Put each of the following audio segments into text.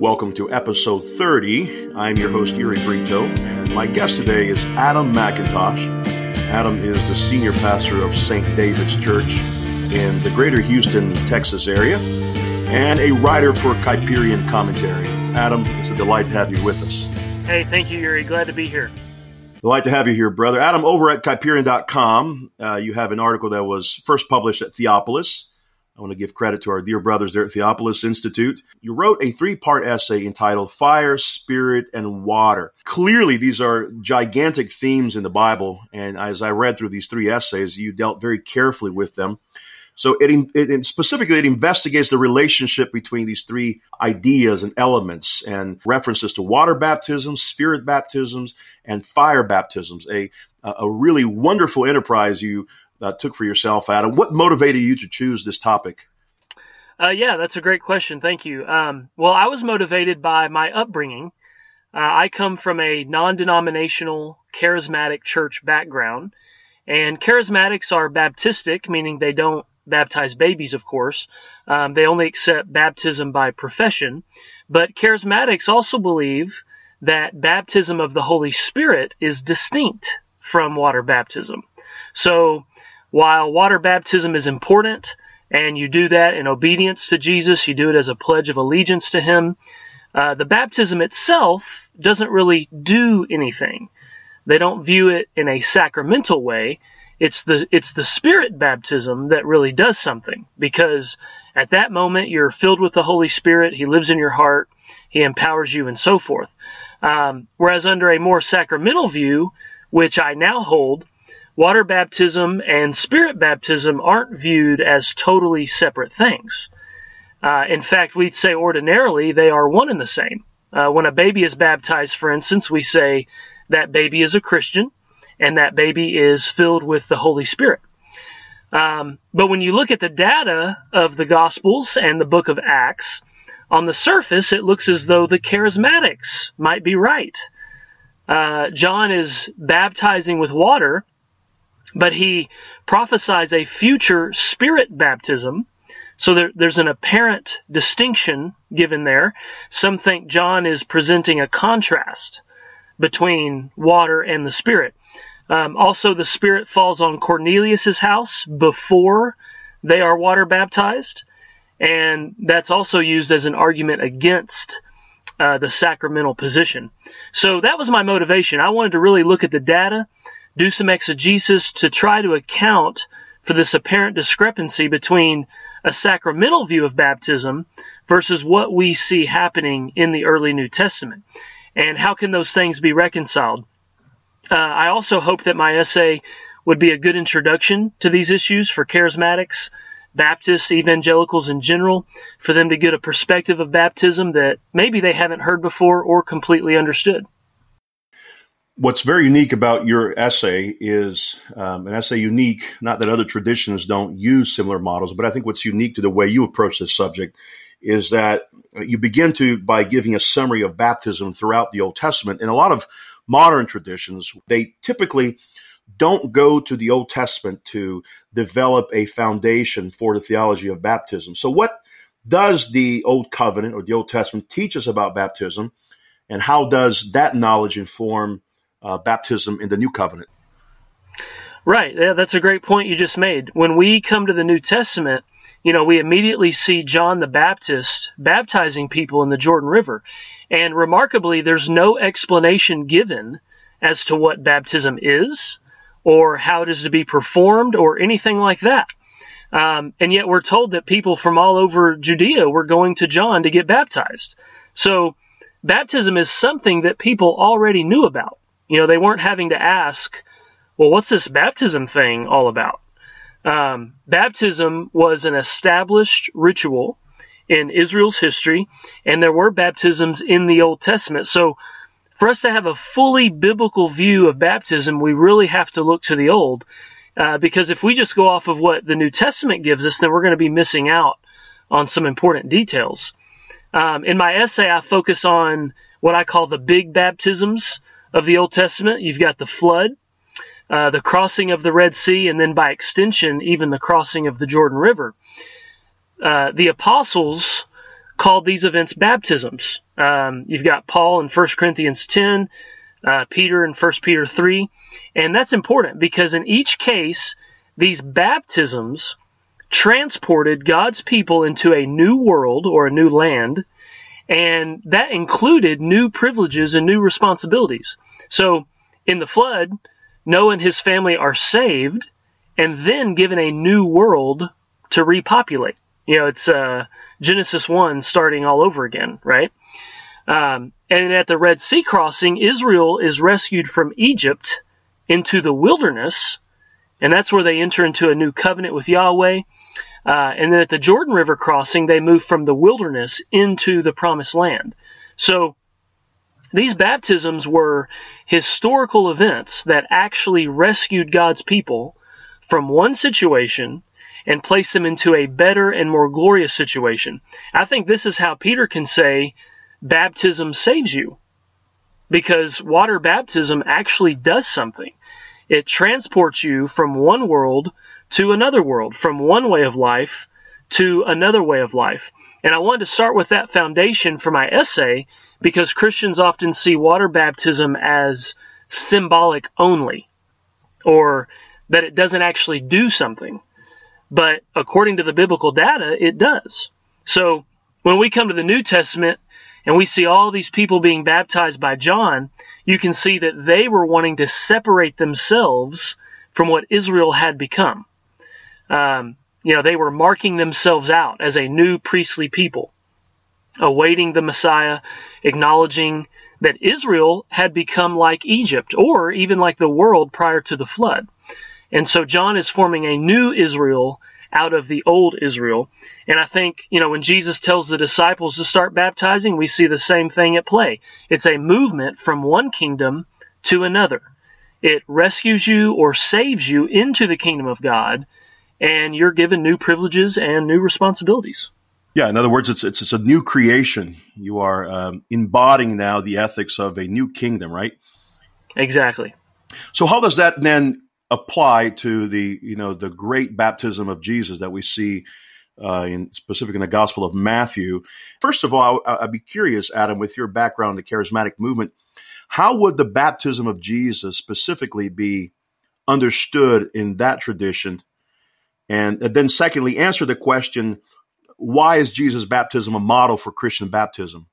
Welcome to episode 30. I'm your host, Uri Brito, and my guest today is Adam McIntosh. Adam is the senior pastor of St. David's Church in the greater Houston, Texas area, and a writer for Kuyperian Commentary. Adam, it's a delight to have you with us. Hey, thank you, Uri. Glad to be here. Delight to have you here, brother. Adam, over at Kuyperian.com, uh, you have an article that was first published at Theopolis. I want to give credit to our dear brothers there at Theopolis Institute. You wrote a three part essay entitled Fire, Spirit, and Water. Clearly, these are gigantic themes in the Bible. And as I read through these three essays, you dealt very carefully with them. So it, it, specifically it investigates the relationship between these three ideas and elements and references to water baptisms, spirit baptisms, and fire baptisms. A a really wonderful enterprise you uh, took for yourself, Adam. What motivated you to choose this topic? Uh, yeah, that's a great question. Thank you. Um, well, I was motivated by my upbringing. Uh, I come from a non denominational, charismatic church background, and charismatics are Baptistic, meaning they don't baptize babies, of course. Um, they only accept baptism by profession. But charismatics also believe that baptism of the Holy Spirit is distinct from water baptism. So while water baptism is important, and you do that in obedience to Jesus, you do it as a pledge of allegiance to Him, uh, the baptism itself doesn't really do anything. They don't view it in a sacramental way. It's the it's the spirit baptism that really does something because at that moment you're filled with the Holy Spirit. He lives in your heart. He empowers you and so forth. Um, whereas under a more sacramental view, which I now hold, water baptism and spirit baptism aren't viewed as totally separate things. Uh, in fact, we'd say ordinarily they are one and the same. Uh, when a baby is baptized, for instance, we say that baby is a Christian and that baby is filled with the Holy Spirit. Um, but when you look at the data of the Gospels and the book of Acts, on the surface, it looks as though the charismatics might be right. Uh, John is baptizing with water, but he prophesies a future spirit baptism. So there, there's an apparent distinction given there. Some think John is presenting a contrast between water and the spirit. Um, also, the Spirit falls on Cornelius's house before they are water baptized, and that's also used as an argument against uh, the sacramental position. So that was my motivation. I wanted to really look at the data, do some exegesis to try to account for this apparent discrepancy between a sacramental view of baptism versus what we see happening in the early New Testament. And how can those things be reconciled? Uh, I also hope that my essay would be a good introduction to these issues for charismatics, Baptists, evangelicals in general, for them to get a perspective of baptism that maybe they haven't heard before or completely understood. What's very unique about your essay is um, an essay unique, not that other traditions don't use similar models, but I think what's unique to the way you approach this subject is that you begin to by giving a summary of baptism throughout the Old Testament. In a lot of modern traditions, they typically don't go to the Old Testament to develop a foundation for the theology of baptism. So, what does the Old Covenant or the Old Testament teach us about baptism, and how does that knowledge inform uh, baptism in the New Covenant? Right. Yeah, that's a great point you just made. When we come to the New Testament, you know, we immediately see John the Baptist baptizing people in the Jordan River. And remarkably, there's no explanation given as to what baptism is or how it is to be performed or anything like that. Um, and yet we're told that people from all over Judea were going to John to get baptized. So baptism is something that people already knew about. You know, they weren't having to ask, well, what's this baptism thing all about? Um, baptism was an established ritual in Israel's history, and there were baptisms in the Old Testament. So, for us to have a fully biblical view of baptism, we really have to look to the Old, uh, because if we just go off of what the New Testament gives us, then we're going to be missing out on some important details. Um, in my essay, I focus on what I call the big baptisms of the Old Testament. You've got the flood, uh, the crossing of the Red Sea, and then by extension, even the crossing of the Jordan River. Uh, the apostles called these events baptisms. Um, you've got Paul in 1 Corinthians 10, uh, Peter in 1 Peter 3, and that's important because in each case, these baptisms transported God's people into a new world or a new land, and that included new privileges and new responsibilities. So in the flood, Noah and his family are saved and then given a new world to repopulate. You know, it's uh, Genesis 1 starting all over again, right? Um, and at the Red Sea crossing, Israel is rescued from Egypt into the wilderness, and that's where they enter into a new covenant with Yahweh. Uh, and then at the Jordan River crossing, they move from the wilderness into the promised land. So these baptisms were historical events that actually rescued God's people from one situation and placed them into a better and more glorious situation. I think this is how Peter can say baptism saves you because water baptism actually does something. It transports you from one world to another world, from one way of life to another way of life. And I wanted to start with that foundation for my essay because Christians often see water baptism as symbolic only, or that it doesn't actually do something. But according to the biblical data, it does. So when we come to the New Testament and we see all these people being baptized by John, you can see that they were wanting to separate themselves from what Israel had become. Um, you know, they were marking themselves out as a new priestly people awaiting the Messiah, acknowledging that Israel had become like Egypt or even like the world prior to the flood. And so John is forming a new Israel out of the old Israel. And I think, you know, when Jesus tells the disciples to start baptizing, we see the same thing at play. It's a movement from one kingdom to another. It rescues you or saves you into the kingdom of God, and you're given new privileges and new responsibilities. Yeah, in other words, it's it's, it's a new creation. You are um, embodying now the ethics of a new kingdom, right? Exactly. So, how does that then apply to the you know the great baptism of Jesus that we see uh, in specific in the Gospel of Matthew? First of all, I, I'd be curious, Adam, with your background, in the charismatic movement, how would the baptism of Jesus specifically be understood in that tradition? And then, secondly, answer the question why is Jesus' baptism a model for Christian baptism?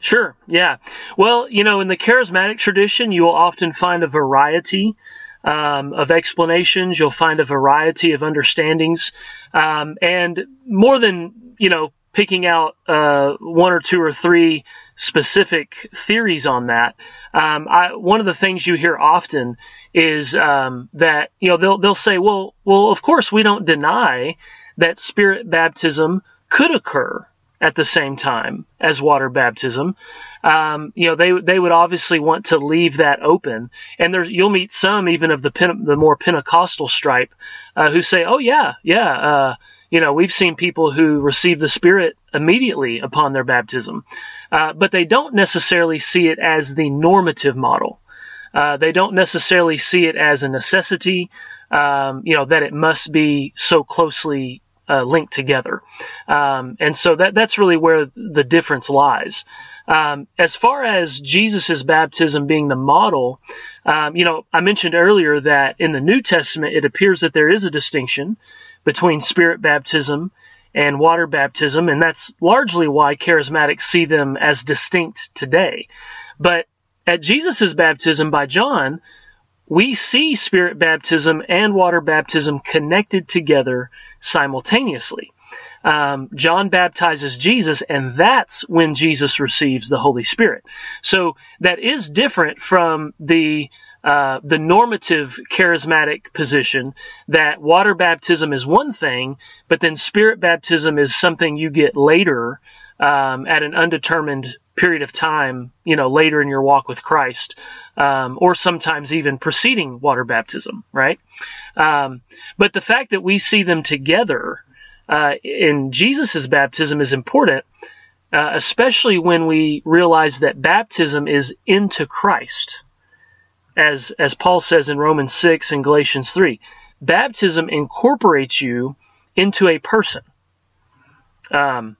Sure, yeah. Well, you know, in the charismatic tradition, you will often find a variety um, of explanations. You'll find a variety of understandings. Um, and more than, you know, picking out uh, one or two or three specific theories on that, um, I, one of the things you hear often is um, that, you know, they'll, they'll say, well, well, of course, we don't deny that spirit baptism could occur at the same time as water baptism. Um, you know, they they would obviously want to leave that open, and there you'll meet some even of the the more Pentecostal stripe uh, who say, "Oh yeah, yeah." Uh, you know, we've seen people who receive the Spirit immediately upon their baptism, uh, but they don't necessarily see it as the normative model. Uh, they don't necessarily see it as a necessity, um, you know, that it must be so closely uh, linked together. Um, and so that that's really where the difference lies. Um, as far as Jesus' baptism being the model, um, you know, I mentioned earlier that in the New Testament it appears that there is a distinction between spirit baptism and water baptism, and that's largely why charismatics see them as distinct today. But at Jesus' baptism by John, we see spirit baptism and water baptism connected together simultaneously. Um, John baptizes Jesus, and that's when Jesus receives the Holy Spirit. So that is different from the uh, the normative charismatic position that water baptism is one thing, but then spirit baptism is something you get later um, at an undetermined period of time, you know, later in your walk with Christ, um, or sometimes even preceding water baptism, right? Um, but the fact that we see them together uh, in Jesus' baptism is important, uh, especially when we realize that baptism is into Christ, as as Paul says in Romans six and Galatians three. Baptism incorporates you into a person. Um,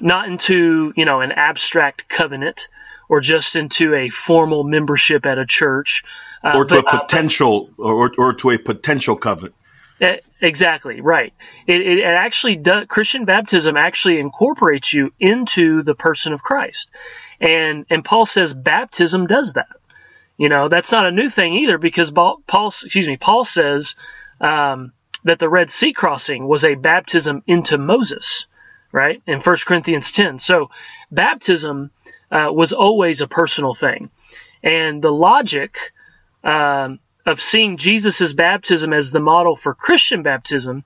not into, you know, an abstract covenant or just into a formal membership at a church. Uh, or to but, a potential, or, or to a potential covenant. Exactly right. It, it, actually does. Christian baptism actually incorporates you into the person of Christ, and and Paul says baptism does that. You know that's not a new thing either because Paul, excuse me, Paul says um, that the Red Sea crossing was a baptism into Moses, right? In 1 Corinthians 10. So baptism uh, was always a personal thing, and the logic. Um, of seeing Jesus' baptism as the model for Christian baptism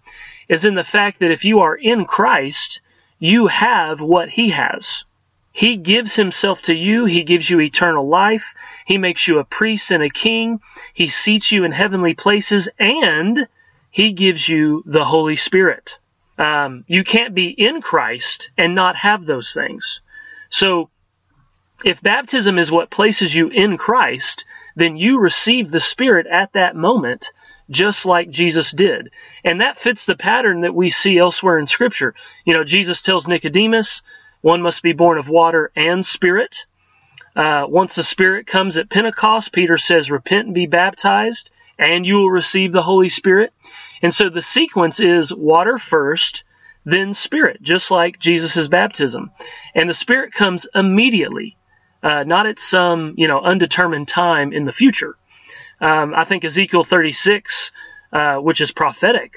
is in the fact that if you are in Christ, you have what he has. He gives himself to you. He gives you eternal life. He makes you a priest and a king. He seats you in heavenly places and he gives you the Holy Spirit. Um, you can't be in Christ and not have those things. So if baptism is what places you in Christ, then you receive the Spirit at that moment, just like Jesus did. And that fits the pattern that we see elsewhere in Scripture. You know, Jesus tells Nicodemus, one must be born of water and Spirit. Uh, once the Spirit comes at Pentecost, Peter says, Repent and be baptized, and you will receive the Holy Spirit. And so the sequence is water first, then Spirit, just like Jesus' baptism. And the Spirit comes immediately uh, not at some you know undetermined time in the future. Um, I think Ezekiel 36, uh, which is prophetic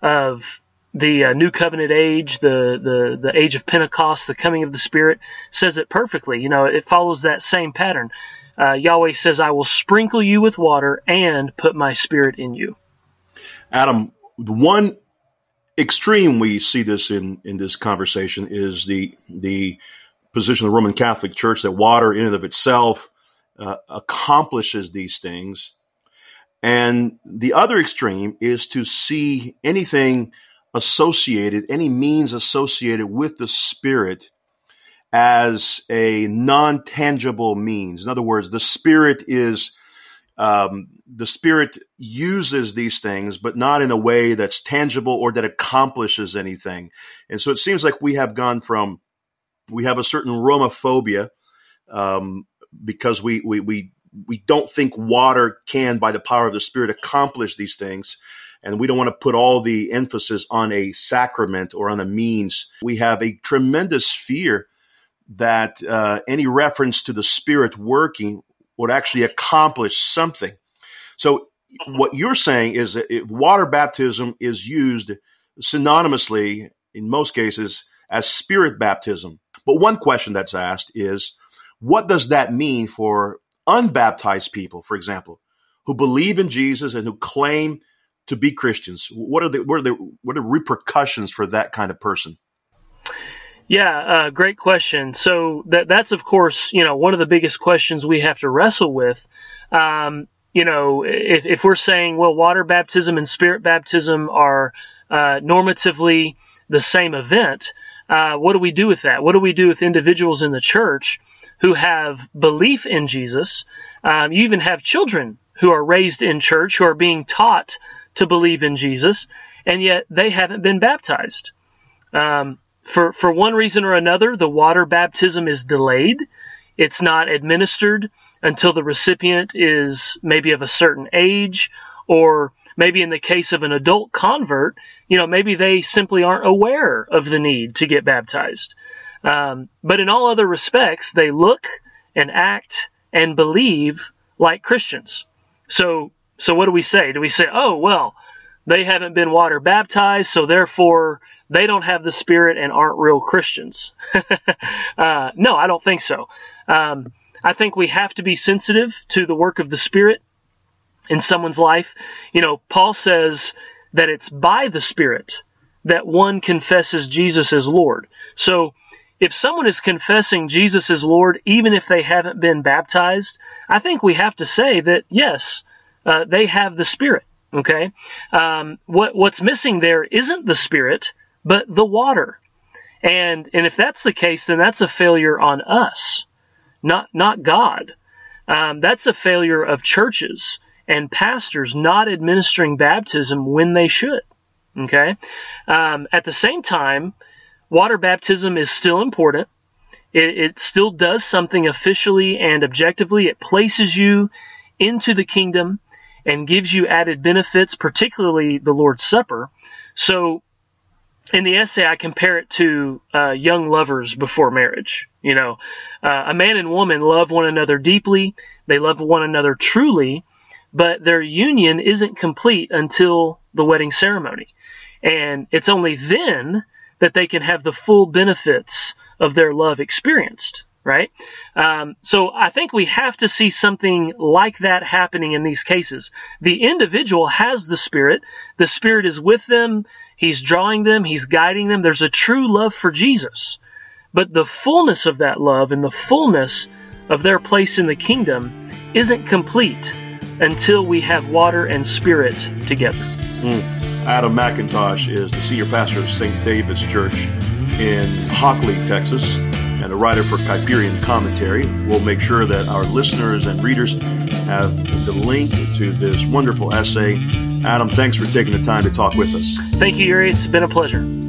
of the uh, new covenant age, the, the the age of Pentecost, the coming of the Spirit, says it perfectly. You know, it follows that same pattern. Uh, Yahweh says, "I will sprinkle you with water and put my Spirit in you." Adam, the one extreme we see this in in this conversation is the the position of the Roman Catholic Church that water in and of itself uh, accomplishes these things. And the other extreme is to see anything associated, any means associated with the Spirit as a non tangible means. In other words, the Spirit is. Um, the spirit uses these things, but not in a way that's tangible or that accomplishes anything. And so it seems like we have gone from we have a certain Romophobia um, because we, we, we, we don't think water can, by the power of the Spirit, accomplish these things. And we don't want to put all the emphasis on a sacrament or on a means. We have a tremendous fear that uh, any reference to the Spirit working would actually accomplish something. So, what you're saying is that water baptism is used synonymously in most cases as spirit baptism. But one question that's asked is, what does that mean for unbaptized people, for example, who believe in Jesus and who claim to be Christians? What are the what are the what are repercussions for that kind of person? Yeah, uh, great question. So that that's of course you know one of the biggest questions we have to wrestle with. Um, you know, if, if we're saying well, water baptism and spirit baptism are uh, normatively the same event, uh, what do we do with that? What do we do with individuals in the church who have belief in Jesus? Um, you even have children who are raised in church who are being taught to believe in Jesus, and yet they haven't been baptized. Um, for for one reason or another, the water baptism is delayed. It's not administered until the recipient is maybe of a certain age or maybe in the case of an adult convert, you know, maybe they simply aren't aware of the need to get baptized. Um, but in all other respects, they look and act and believe like Christians. So, so what do we say? Do we say, oh, well, they haven't been water baptized, so therefore they don't have the Spirit and aren't real Christians? uh, no, I don't think so. Um, I think we have to be sensitive to the work of the Spirit in someone's life. You know, Paul says that it's by the Spirit that one confesses Jesus as Lord. So, if someone is confessing Jesus as Lord, even if they haven't been baptized, I think we have to say that yes, uh, they have the Spirit. Okay, um, what what's missing there isn't the Spirit, but the water. And and if that's the case, then that's a failure on us, not not God. Um, that's a failure of churches and pastors not administering baptism when they should. Okay. Um, at the same time, water baptism is still important. It, it still does something officially and objectively. It places you into the kingdom and gives you added benefits, particularly the Lord's Supper. So in the essay, I compare it to uh, young lovers before marriage. You know, uh, a man and woman love one another deeply, they love one another truly, but their union isn't complete until the wedding ceremony. And it's only then that they can have the full benefits of their love experienced right? Um, so I think we have to see something like that happening in these cases. The individual has the Spirit, the Spirit is with them, He's drawing them, He's guiding them. There's a true love for Jesus. But the fullness of that love and the fullness of their place in the kingdom isn't complete until we have water and spirit together. Mm. Adam McIntosh is the senior pastor of St. David's Church in Hockley, Texas and a writer for Kuyperian Commentary. We'll make sure that our listeners and readers have the link to this wonderful essay. Adam, thanks for taking the time to talk with us. Thank you, Uri. It's been a pleasure.